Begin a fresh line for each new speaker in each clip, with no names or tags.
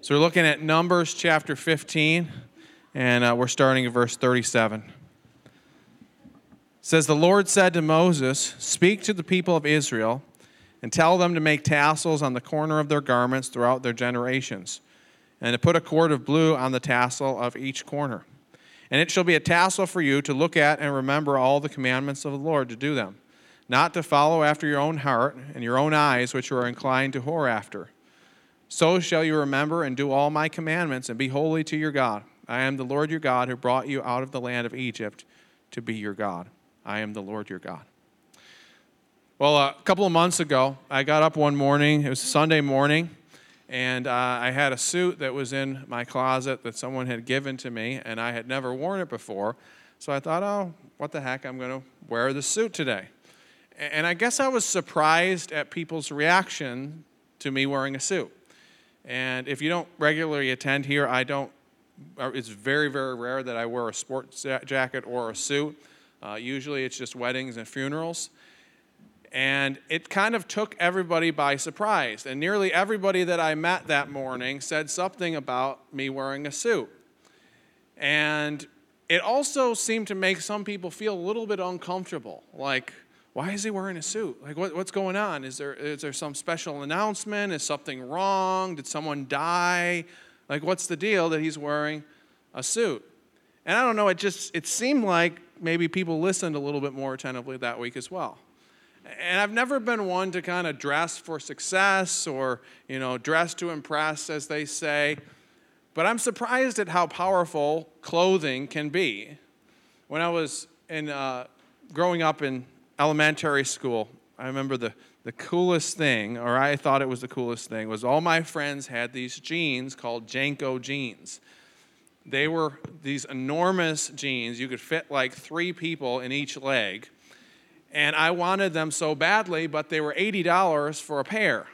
So we're looking at Numbers chapter 15, and uh, we're starting at verse 37. It says, The Lord said to Moses, Speak to the people of Israel, and tell them to make tassels on the corner of their garments throughout their generations, and to put a cord of blue on the tassel of each corner. And it shall be a tassel for you to look at and remember all the commandments of the Lord to do them, not to follow after your own heart and your own eyes, which you are inclined to whore after so shall you remember and do all my commandments and be holy to your God. I am the Lord your God who brought you out of the land of Egypt to be your God. I am the Lord your God. Well, a couple of months ago, I got up one morning, it was Sunday morning, and uh, I had a suit that was in my closet that someone had given to me, and I had never worn it before. So I thought, oh, what the heck, I'm going to wear the suit today. And I guess I was surprised at people's reaction to me wearing a suit. And if you don't regularly attend here, I don't, uh, it's very, very rare that I wear a sports jacket or a suit. Uh, usually it's just weddings and funerals. And it kind of took everybody by surprise. And nearly everybody that I met that morning said something about me wearing a suit. And it also seemed to make some people feel a little bit uncomfortable. Like, why is he wearing a suit? Like, what, what's going on? Is there, is there some special announcement? Is something wrong? Did someone die? Like, what's the deal that he's wearing a suit? And I don't know, it just, it seemed like maybe people listened a little bit more attentively that week as well. And I've never been one to kind of dress for success or, you know, dress to impress, as they say. But I'm surprised at how powerful clothing can be. When I was in, uh, growing up in elementary school, I remember the, the coolest thing, or I thought it was the coolest thing, was all my friends had these jeans called JNCO jeans. They were these enormous jeans. You could fit like three people in each leg. And I wanted them so badly, but they were $80 for a pair.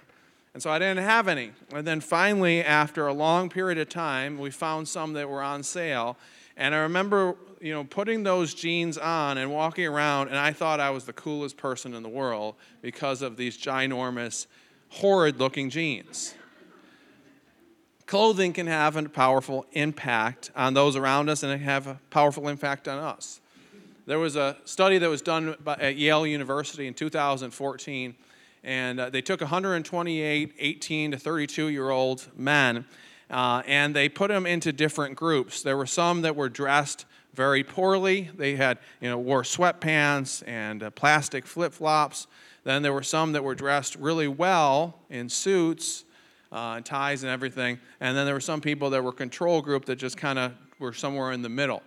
And so I didn't have any. And then finally, after a long period of time, we found some that were on sale. And I remember you know, putting those jeans on and walking around, and I thought I was the coolest person in the world because of these ginormous, horrid looking jeans. Clothing can have a powerful impact on those around us and it can have a powerful impact on us. There was a study that was done by, at Yale University in 2014, and uh, they took 128 18 to 32 year old men uh, and they put them into different groups. There were some that were dressed very poorly. They had, you know, wore sweatpants and uh, plastic flip flops. Then there were some that were dressed really well in suits uh, and ties and everything. And then there were some people that were control group that just kind of were somewhere in the middle.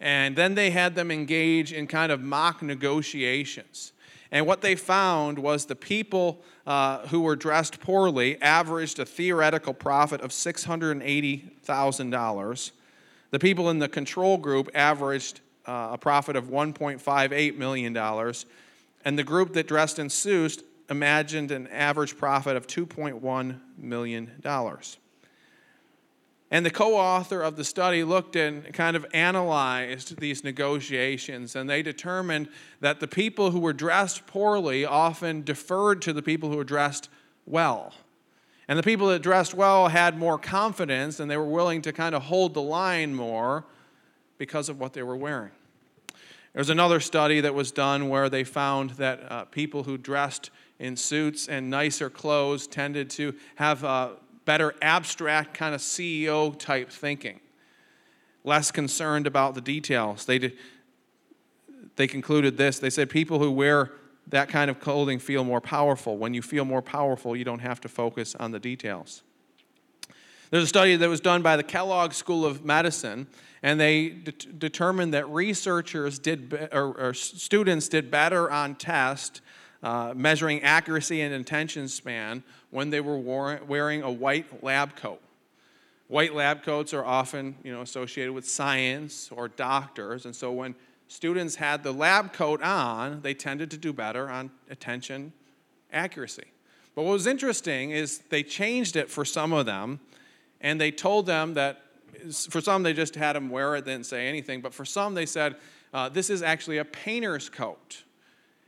And then they had them engage in kind of mock negotiations. And what they found was the people uh, who were dressed poorly averaged a theoretical profit of $680,000 the people in the control group averaged uh, a profit of $1.58 million, and the group that dressed in suits imagined an average profit of $2.1 million. And the co author of the study looked and kind of analyzed these negotiations, and they determined that the people who were dressed poorly often deferred to the people who were dressed well. And the people that dressed well had more confidence and they were willing to kind of hold the line more because of what they were wearing. There's another study that was done where they found that uh, people who dressed in suits and nicer clothes tended to have uh, better abstract kind of CEO type thinking, less concerned about the details. They, did, they concluded this they said people who wear that kind of clothing feel more powerful. When you feel more powerful, you don't have to focus on the details. There's a study that was done by the Kellogg School of Medicine, and they de- determined that researchers did, be- or, or, students did better on test uh, measuring accuracy and attention span when they were war- wearing a white lab coat. White lab coats are often, you know, associated with science or doctors, and so when students had the lab coat on, they tended to do better on attention accuracy. But what was interesting is they changed it for some of them, and they told them that for some they just had them wear it, didn't say anything, but for some they said, uh, this is actually a painter's coat.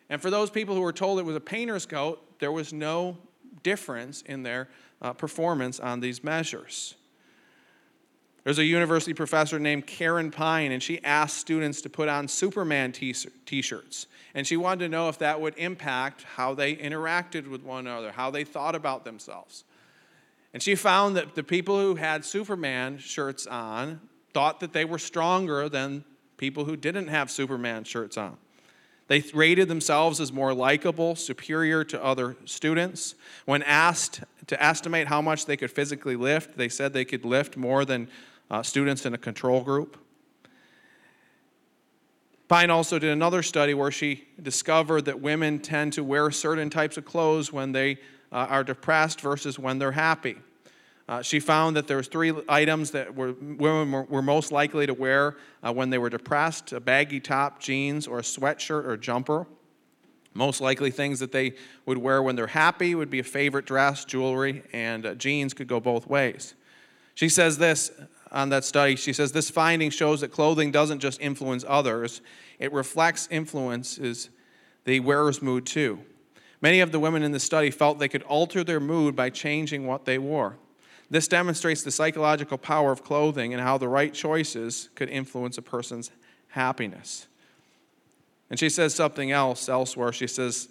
And for those people who were told it was a painter's coat, there was no difference in their uh, performance on these measures. There's a university professor named Karen Pine, and she asked students to put on Superman t shirts. And she wanted to know if that would impact how they interacted with one another, how they thought about themselves. And she found that the people who had Superman shirts on thought that they were stronger than people who didn't have Superman shirts on. They rated themselves as more likable, superior to other students. When asked to estimate how much they could physically lift, they said they could lift more than uh, students in a control group. Pine also did another study where she discovered that women tend to wear certain types of clothes when they uh, are depressed versus when they're happy. Uh, she found that there was three items that were, women were, were most likely to wear uh, when they were depressed a baggy top, jeans, or a sweatshirt or jumper. Most likely things that they would wear when they're happy would be a favorite dress, jewelry, and uh, jeans could go both ways. She says this on that study. She says this finding shows that clothing doesn't just influence others, it reflects influences the wearer's mood too. Many of the women in the study felt they could alter their mood by changing what they wore. This demonstrates the psychological power of clothing and how the right choices could influence a person's happiness. And she says something else elsewhere. She says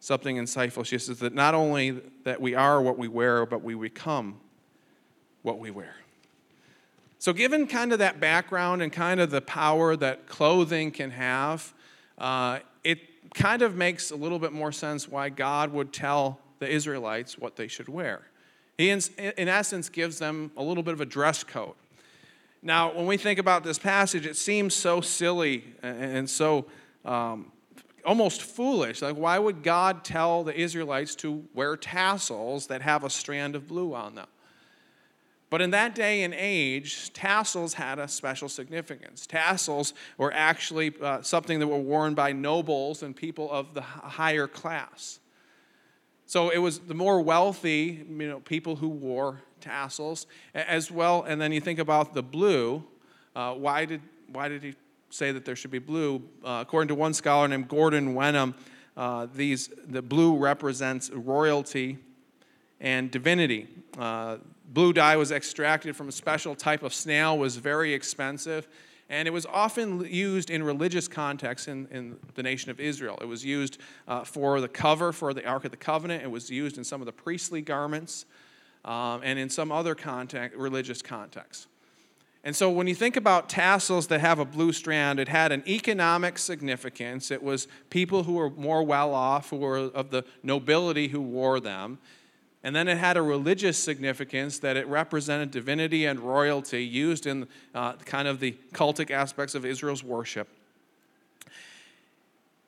something insightful. She says that not only that we are what we wear, but we become what we wear. So, given kind of that background and kind of the power that clothing can have, uh, it kind of makes a little bit more sense why God would tell the Israelites what they should wear. He, in, in essence, gives them a little bit of a dress code. Now, when we think about this passage, it seems so silly and so um, almost foolish. Like, why would God tell the Israelites to wear tassels that have a strand of blue on them? But in that day and age, tassels had a special significance. Tassels were actually uh, something that were worn by nobles and people of the higher class. So it was the more wealthy, you know, people who wore tassels as well. And then you think about the blue. Uh, why did why did he say that there should be blue? Uh, according to one scholar named Gordon Wenham, uh, these the blue represents royalty and divinity. Uh, Blue dye was extracted from a special type of snail, was very expensive, and it was often used in religious contexts in, in the nation of Israel. It was used uh, for the cover for the Ark of the Covenant, it was used in some of the priestly garments, um, and in some other context, religious contexts. And so when you think about tassels that have a blue strand, it had an economic significance. It was people who were more well off, who were of the nobility who wore them. And then it had a religious significance that it represented divinity and royalty used in uh, kind of the cultic aspects of Israel's worship.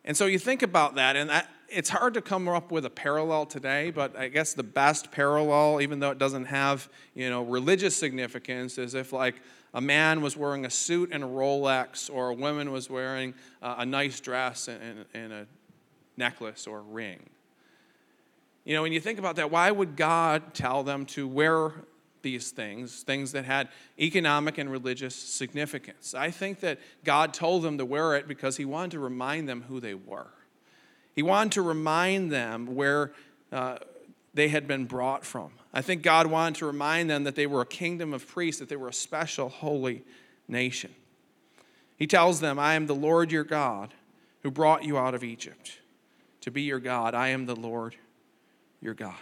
And so you think about that, and that, it's hard to come up with a parallel today, but I guess the best parallel, even though it doesn't have you know religious significance, is if like a man was wearing a suit and a Rolex, or a woman was wearing uh, a nice dress and, and a necklace or a ring. You know, when you think about that, why would God tell them to wear these things, things that had economic and religious significance? I think that God told them to wear it because He wanted to remind them who they were. He wanted to remind them where uh, they had been brought from. I think God wanted to remind them that they were a kingdom of priests, that they were a special holy nation. He tells them, I am the Lord your God who brought you out of Egypt to be your God. I am the Lord your God.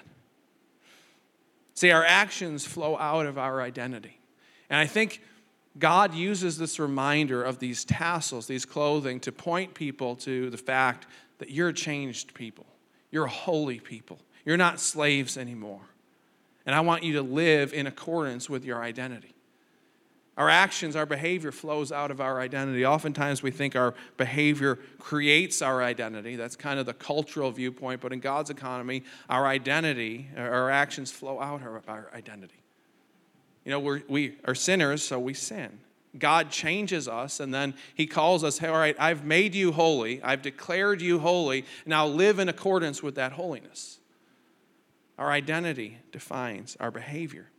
See, our actions flow out of our identity. And I think God uses this reminder of these tassels, these clothing, to point people to the fact that you're changed people. You're holy people. You're not slaves anymore. And I want you to live in accordance with your identity. Our actions, our behavior flows out of our identity. Oftentimes we think our behavior creates our identity. That's kind of the cultural viewpoint. But in God's economy, our identity, our actions flow out of our identity. You know, we're, we are sinners, so we sin. God changes us, and then He calls us, hey, all right, I've made you holy. I've declared you holy. Now live in accordance with that holiness. Our identity defines our behavior.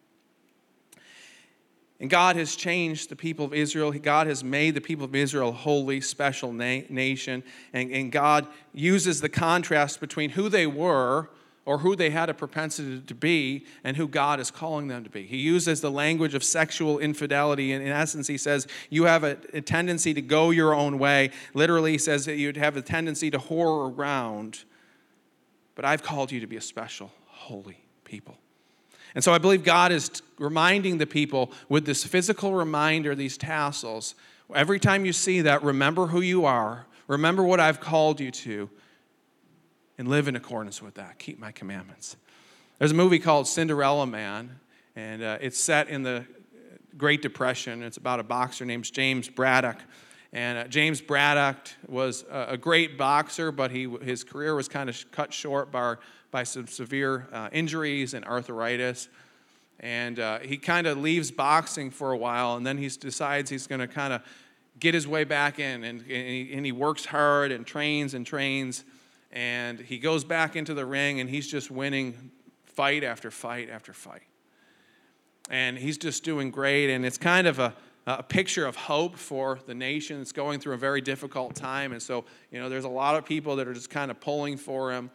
And God has changed the people of Israel. God has made the people of Israel a holy, special na- nation. And, and God uses the contrast between who they were or who they had a propensity to be and who God is calling them to be. He uses the language of sexual infidelity. And in essence, he says, You have a, a tendency to go your own way. Literally, he says that you'd have a tendency to whore around. But I've called you to be a special, holy people. And so I believe God is reminding the people with this physical reminder, these tassels. Every time you see that, remember who you are, remember what I've called you to, and live in accordance with that. Keep my commandments. There's a movie called Cinderella Man, and uh, it's set in the Great Depression. It's about a boxer named James Braddock. And uh, James Braddock was a, a, great boxer, but he, his career was kind of cut short by, by some severe uh, injuries and arthritis. And uh, he kind of leaves boxing for a while, and then he decides he's going to kind of get his way back in. And, and he, and he works hard and trains and trains and he goes back into the ring and he's just winning fight after fight after fight. And he's just doing great. And it's kind of a, a picture of hope for the nation. It's going through a very difficult time. And so, you know, there's a lot of people that are just kind of pulling for him.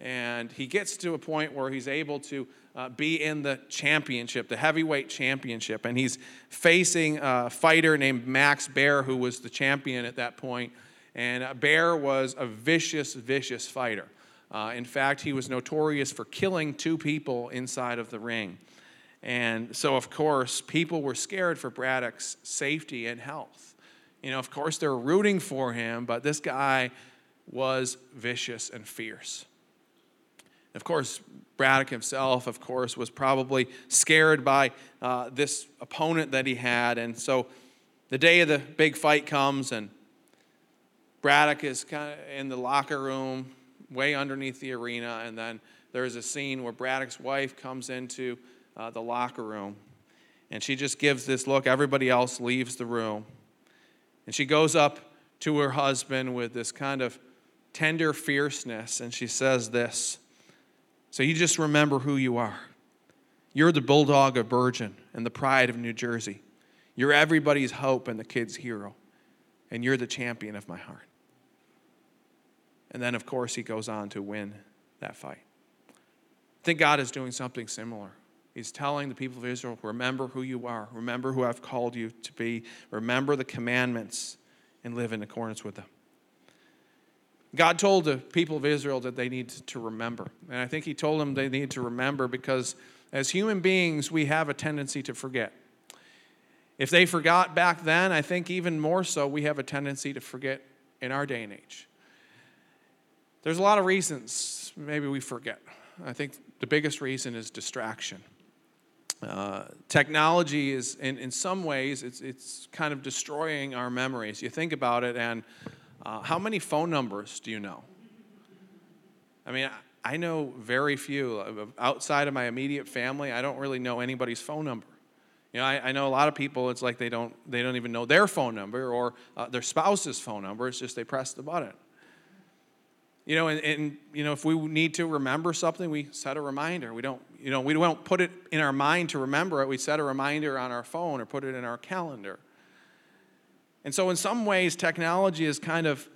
And he gets to a point where he's able to uh, be in the championship, the heavyweight championship. And he's facing a fighter named Max Baer, who was the champion at that point. And Baer was a vicious, vicious fighter. Uh, in fact, he was notorious for killing two people inside of the ring. And so, of course, people were scared for Braddock's safety and health. You know, of course, they're rooting for him, but this guy was vicious and fierce. Of course, Braddock himself, of course, was probably scared by uh, this opponent that he had. And so the day of the big fight comes, and Braddock is kind of in the locker room, way underneath the arena, and then there's a scene where Braddock's wife comes into uh, the locker room, and she just gives this look. Everybody else leaves the room, and she goes up to her husband with this kind of tender fierceness, and she says this. So you just remember who you are. You're the bulldog of Bergen and the pride of New Jersey. You're everybody's hope and the kid's hero. And you're the champion of my heart. And then, of course, he goes on to win that fight. I think God is doing something similar. He's telling the people of Israel, remember who you are, remember who I've called you to be, remember the commandments, and live in accordance with them. God told the people of Israel that they need to remember. And I think He told them they need to remember because as human beings, we have a tendency to forget. If they forgot back then, I think even more so, we have a tendency to forget in our day and age. There's a lot of reasons maybe we forget. I think the biggest reason is distraction. Uh, technology is, in, in some ways, it's, it's kind of destroying our memories. You think about it, and uh, how many phone numbers do you know? I mean, I know very few. Outside of my immediate family, I don't really know anybody's phone number. You know, I, I know a lot of people, it's like they don't, they don't even know their phone number or uh, their spouse's phone number. It's just they press the button. You know, and, and, you know, if we need to remember something, we set a reminder. We don't, you know, we don't put it in our mind to remember it. We set a reminder on our phone or put it in our calendar. And so, in some ways, technology is kind of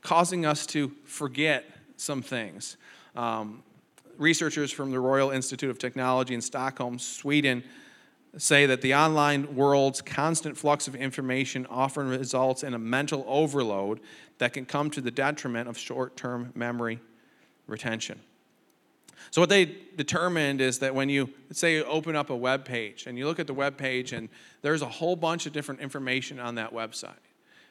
causing us to forget some things. Um, researchers from the Royal Institute of Technology in Stockholm, Sweden, say that the online world's constant flux of information often results in a mental overload that can come to the detriment of short term memory retention. So, what they determined is that when you, say, you open up a web page and you look at the web page, and there's a whole bunch of different information on that website.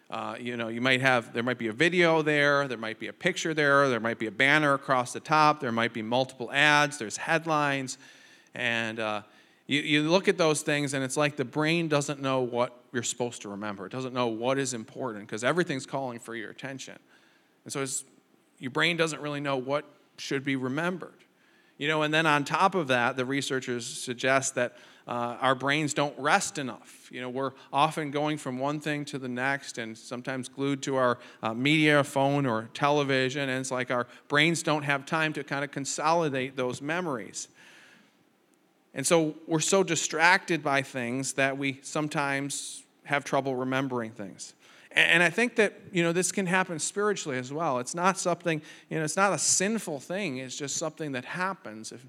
Uh, you know, you might have, there might be a video there, there might be a picture there, there might be a banner across the top, there might be multiple ads, there's headlines, and uh, you, you look at those things and it's like the brain doesn't know what you're supposed to remember. It doesn't know what is important because everything's calling for your attention. And so your brain doesn't really know what should be remembered. You know, and then on top of that, the researchers suggest that uh, our brains don't rest enough. You know, we're often going from one thing to the next and sometimes glued to our uh, media, phone, or television. And it's like our brains don't have time to kind of consolidate those memories. And so we're so distracted by things that we sometimes have trouble remembering things. And I think that, you know, this can happen spiritually as well. It's not something, you know, it's not a sinful thing. It's just something that happens. If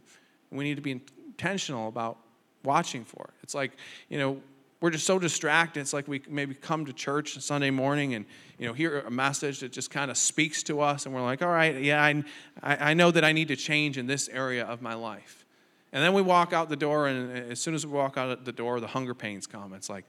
we need to be intentional about watching for it. It's like, you know, we're just so distracted. It's like we maybe come to church Sunday morning and, you know, hear a message that just kind of speaks to us. And we're like, all right, yeah, I, I know that I need to change in this area of my life. And then we walk out the door, and uh, as soon as we walk out the door, the hunger pains come. It's like,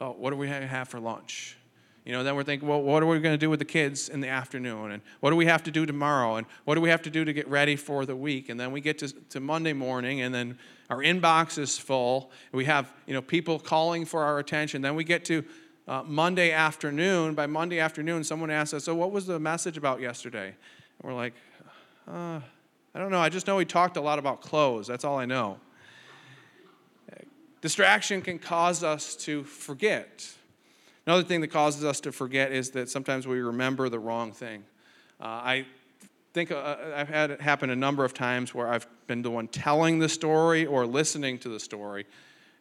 oh, what do we have for lunch? You know, then we're thinking, well, what are we going to do with the kids in the afternoon? And what do we have to do tomorrow? And what do we have to do to get ready for the week? And then we get to, to Monday morning, and then our inbox is full. We have, you know, people calling for our attention. Then we get to uh, Monday afternoon. By Monday afternoon, someone asks us, so what was the message about yesterday? And we're like, uh, I don't know. I just know we talked a lot about clothes. That's all I know. Distraction can cause us to forget Another thing that causes us to forget is that sometimes we remember the wrong thing. Uh, I think uh, I've had it happen a number of times where I've been the one telling the story or listening to the story,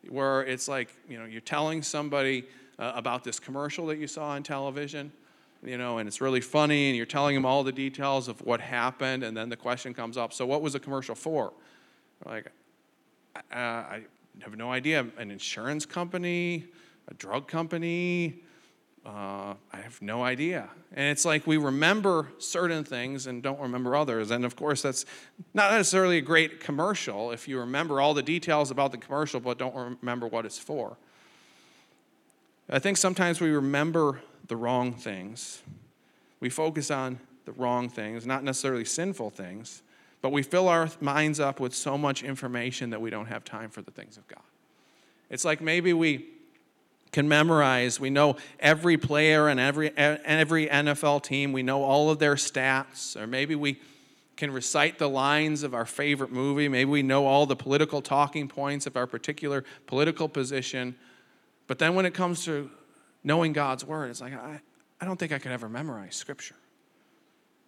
where it's like, you know, you're telling somebody uh, about this commercial that you saw on television, you know, and it's really funny, and you're telling them all the details of what happened, and then the question comes up, so what was the commercial for? Like, uh, I have no idea. An insurance company? A drug company. Uh, I have no idea. And it's like we remember certain things and don't remember others. And of course, that's not necessarily a great commercial if you remember all the details about the commercial but don't remember what it's for. I think sometimes we remember the wrong things. We focus on the wrong things, not necessarily sinful things, but we fill our minds up with so much information that we don't have time for the things of God. It's like maybe we can memorize. We know every player and every, every NFL team. We know all of their stats. Or maybe we can recite the lines of our favorite movie. Maybe we know all the political talking points of our particular political position. But then when it comes to knowing God's word, it's like, I, I don't think I could ever memorize scripture.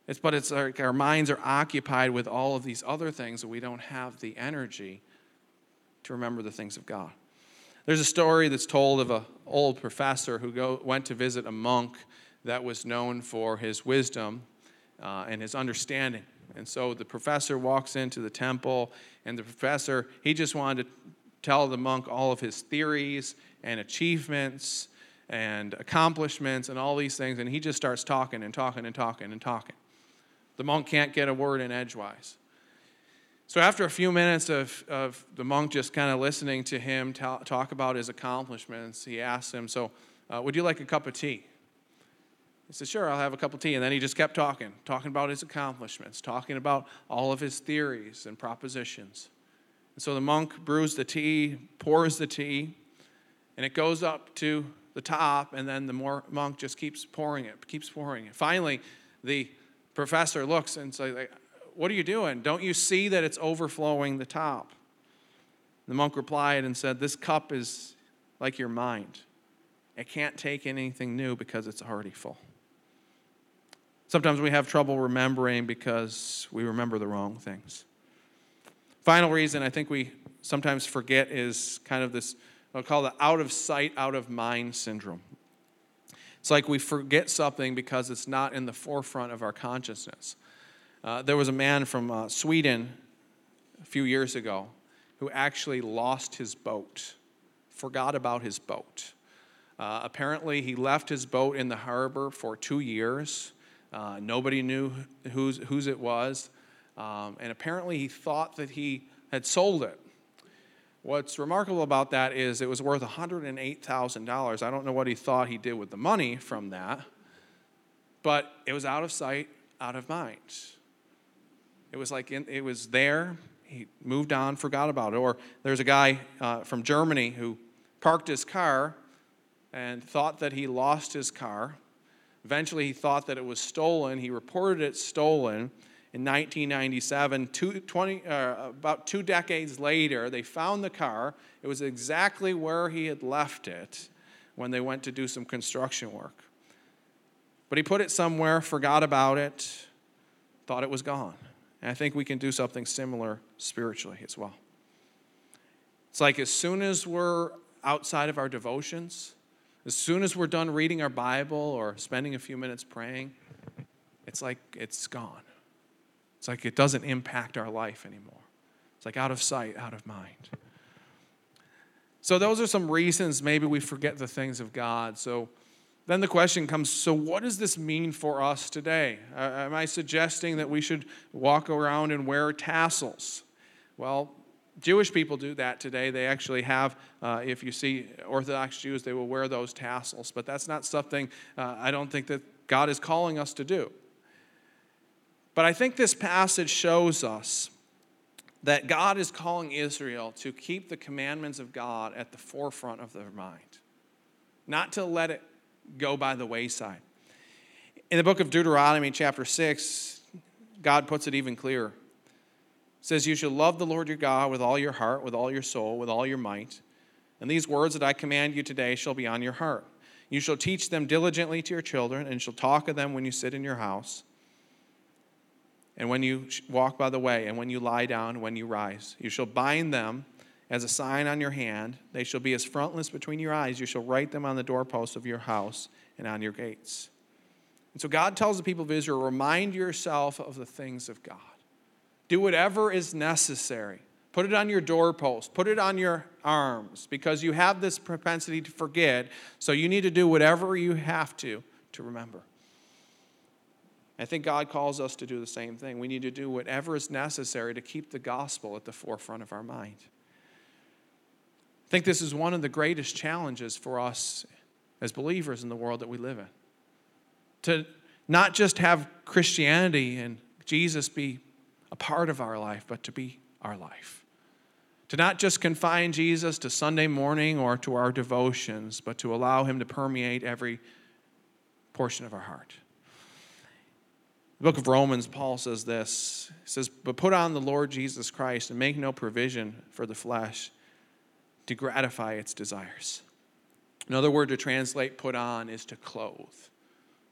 It's, but it's like our minds are occupied with all of these other things that we don't have the energy to remember the things of God. There's a story that's told of an old professor who go, went to visit a monk that was known for his wisdom uh, and his understanding. And so the professor walks into the temple, and the professor, he just wanted to tell the monk all of his theories and achievements and accomplishments and all these things, and he just starts talking and talking and talking and talking. The monk can't get a word in edgewise. So, after a few minutes of, of the monk just kind of listening to him talk about his accomplishments, he asked him, So, uh, would you like a cup of tea? He said, Sure, I'll have a cup of tea. And then he just kept talking, talking about his accomplishments, talking about all of his theories and propositions. And so the monk brews the tea, pours the tea, and it goes up to the top, and then the more, monk just keeps pouring it, keeps pouring it. Finally, the professor looks and says, what are you doing? Don't you see that it's overflowing the top? The monk replied and said, This cup is like your mind. It can't take anything new because it's already full. Sometimes we have trouble remembering because we remember the wrong things. Final reason I think we sometimes forget is kind of this, I'll call it out of sight, out of mind syndrome. It's like we forget something because it's not in the forefront of our consciousness. Uh, there was a man from uh, Sweden a few years ago who actually lost his boat, forgot about his boat. Uh, apparently, he left his boat in the harbor for two years. Uh, nobody knew whose, whose it was. Um, and apparently, he thought that he had sold it. What's remarkable about that is it was worth $108,000. I don't know what he thought he did with the money from that, but it was out of sight, out of mind. It was like in, it was there. He moved on, forgot about it. Or there's a guy uh, from Germany who parked his car and thought that he lost his car. Eventually, he thought that it was stolen. He reported it stolen in 1997. Two, 20, uh, about two decades later, they found the car. It was exactly where he had left it when they went to do some construction work. But he put it somewhere, forgot about it, thought it was gone. And I think we can do something similar spiritually as well. It's like as soon as we're outside of our devotions, As soon as we're done reading our Bible or spending a few minutes praying, it's like it's gone. It's like it doesn't impact our life anymore. It's like out of sight, out of mind. So, those are some reasons maybe we forget the things of God. So, then the question comes so, what does this mean for us today? Uh, am I suggesting that we should walk around and wear tassels? Well, Jewish people do that today. They actually have, uh, if you see Orthodox Jews, they will wear those tassels. But that's not something uh, I don't think that God is calling us to do. But I think this passage shows us that God is calling Israel to keep the commandments of God at the forefront of their mind, not to let it go by the wayside. In the book of Deuteronomy, chapter 6, God puts it even clearer. It says, You shall love the Lord your God with all your heart, with all your soul, with all your might. And these words that I command you today shall be on your heart. You shall teach them diligently to your children, and shall talk of them when you sit in your house and when you walk by the way, and when you lie down, when you rise. You shall bind them as a sign on your hand. They shall be as frontlets between your eyes. You shall write them on the doorposts of your house and on your gates. And so God tells the people of Israel remind yourself of the things of God. Do whatever is necessary. Put it on your doorpost, put it on your arms, because you have this propensity to forget. So you need to do whatever you have to to remember. I think God calls us to do the same thing. We need to do whatever is necessary to keep the gospel at the forefront of our mind. I think this is one of the greatest challenges for us as believers in the world that we live in. To not just have Christianity and Jesus be a part of our life, but to be our life. To not just confine Jesus to Sunday morning or to our devotions, but to allow him to permeate every portion of our heart. The book of Romans, Paul says this. He says, But put on the Lord Jesus Christ and make no provision for the flesh to gratify its desires. Another word to translate put on is to clothe.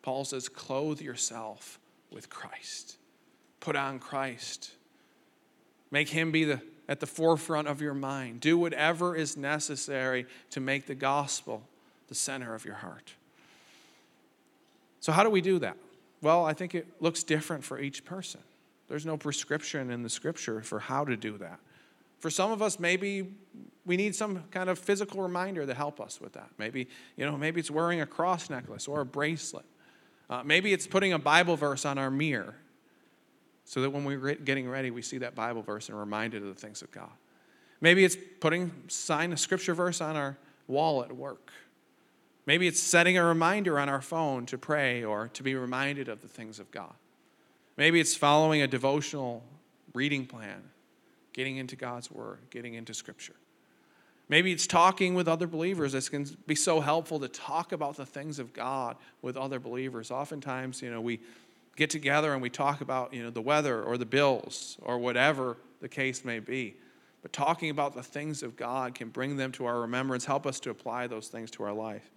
Paul says, Clothe yourself with Christ. Put on Christ. Make him be the, at the forefront of your mind. Do whatever is necessary to make the gospel the center of your heart. So, how do we do that? Well, I think it looks different for each person. There's no prescription in the scripture for how to do that. For some of us, maybe we need some kind of physical reminder to help us with that. Maybe, you know, maybe it's wearing a cross necklace or a bracelet. Uh, maybe it's putting a Bible verse on our mirror so that when we're getting ready, we see that Bible verse and reminded of the things of God. Maybe it's putting sign a scripture verse on our wall at work. Maybe it's setting a reminder on our phone to pray or to be reminded of the things of God. Maybe it's following a devotional reading plan, getting into God's Word, getting into Scripture. Maybe it's talking with other believers. It can be so helpful to talk about the things of God with other believers. Oftentimes, you know, we get together and we talk about, you know, the weather or the bills or whatever the case may be. But talking about the things of God can bring them to our remembrance, help us to apply those things to our life.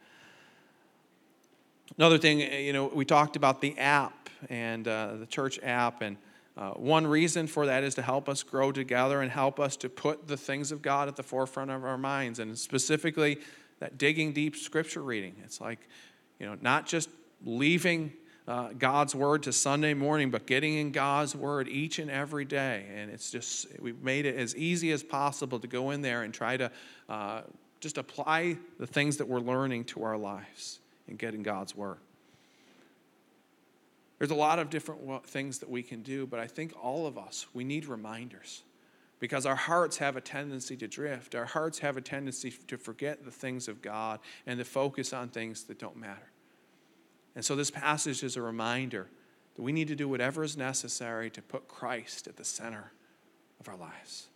Another thing, eh, you know, we talked about the app and uh, the church app, and uh, one reason for that is to help us grow together and help us to put the things of God at the forefront of our minds, and specifically that digging deep scripture reading. It's like, you know, not just leaving uh, God's word to Sunday morning, but getting in God's word each and every day. And it's just, we've made it as easy as possible to go in there and try to uh, just apply the things that we're learning to our lives and getting God's word. There's a lot of different things that we can do, but I think all of us, we need reminders because our hearts have a tendency to drift. Our hearts have a tendency to forget the things of God and to focus on things that don't matter. And so this passage is a reminder that we need to do whatever is necessary to put Christ at the center of our lives.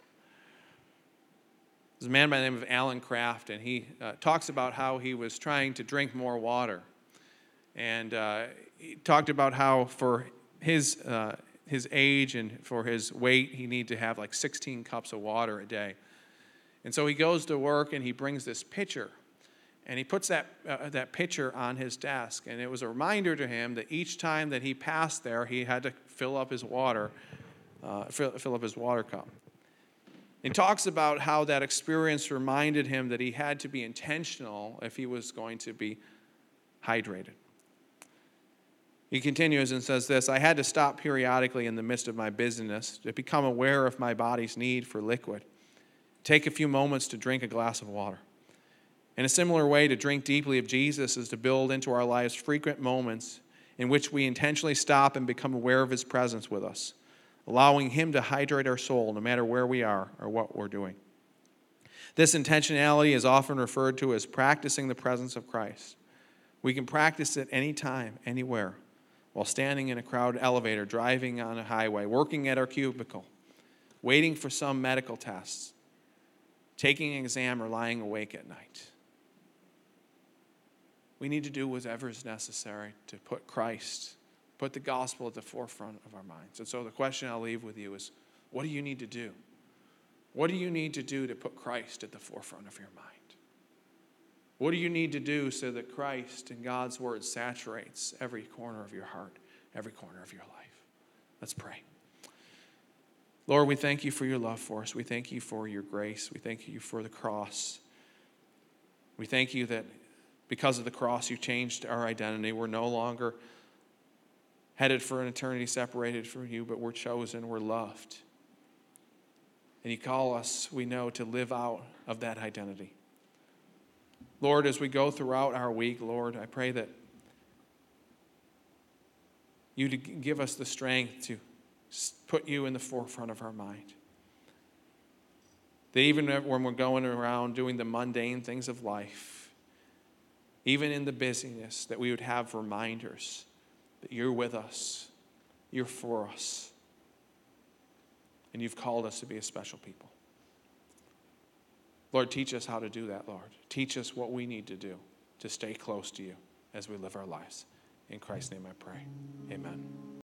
There's a man by the name of Alan Kraft, and he uh, talks about how he was trying to drink more water. And uh, he talked about how for his, uh, his age and for his weight, he needed to have like 16 cups of water a day. And so he goes to work and he brings this pitcher. And he puts that, uh, that pitcher on his desk. And it was a reminder to him that each time that he passed there, he had to fill up his water, uh, fill, fill up his water cup. And talks about how that experience reminded him that he had to be intentional if he was going to be hydrated. He continues and says this I had to stop periodically in the midst of my busyness to become aware of my body's need for liquid. Take a few moments to drink a glass of water. In a similar way, to drink deeply of Jesus is to build into our lives frequent moments in which we intentionally stop and become aware of his presence with us, allowing him to hydrate our soul no matter where we are or what we're doing. This intentionality is often referred to as practicing the presence of Christ. We can practice it anytime, anywhere, while standing in a crowded elevator, driving on a highway, working at our cubicle, waiting for some medical tests, taking an exam, or lying awake at night. We need to do whatever is necessary to put Christ, put the gospel at the forefront of our minds. And so the question I'll leave with you is what do you need to do? What do you need to do to put Christ at the forefront of your mind? What do you need to do so that Christ and God's word saturates every corner of your heart, every corner of your life? Let's pray. Lord, we thank you for your love for us. We thank you for your grace. We thank you for the cross. We thank you that because of the cross, you changed our identity. We're no longer headed for an eternity separated from you, but we're chosen, we're loved. And you call us, we know, to live out of that identity. Lord, as we go throughout our week, Lord, I pray that you to give us the strength to put you in the forefront of our mind. That even when we're going around doing the mundane things of life, even in the busyness, that we would have reminders that you're with us, you're for us, and you've called us to be a special people. Lord, teach us how to do that, Lord. Teach us what we need to do to stay close to you as we live our lives. In Christ's name I pray. Amen.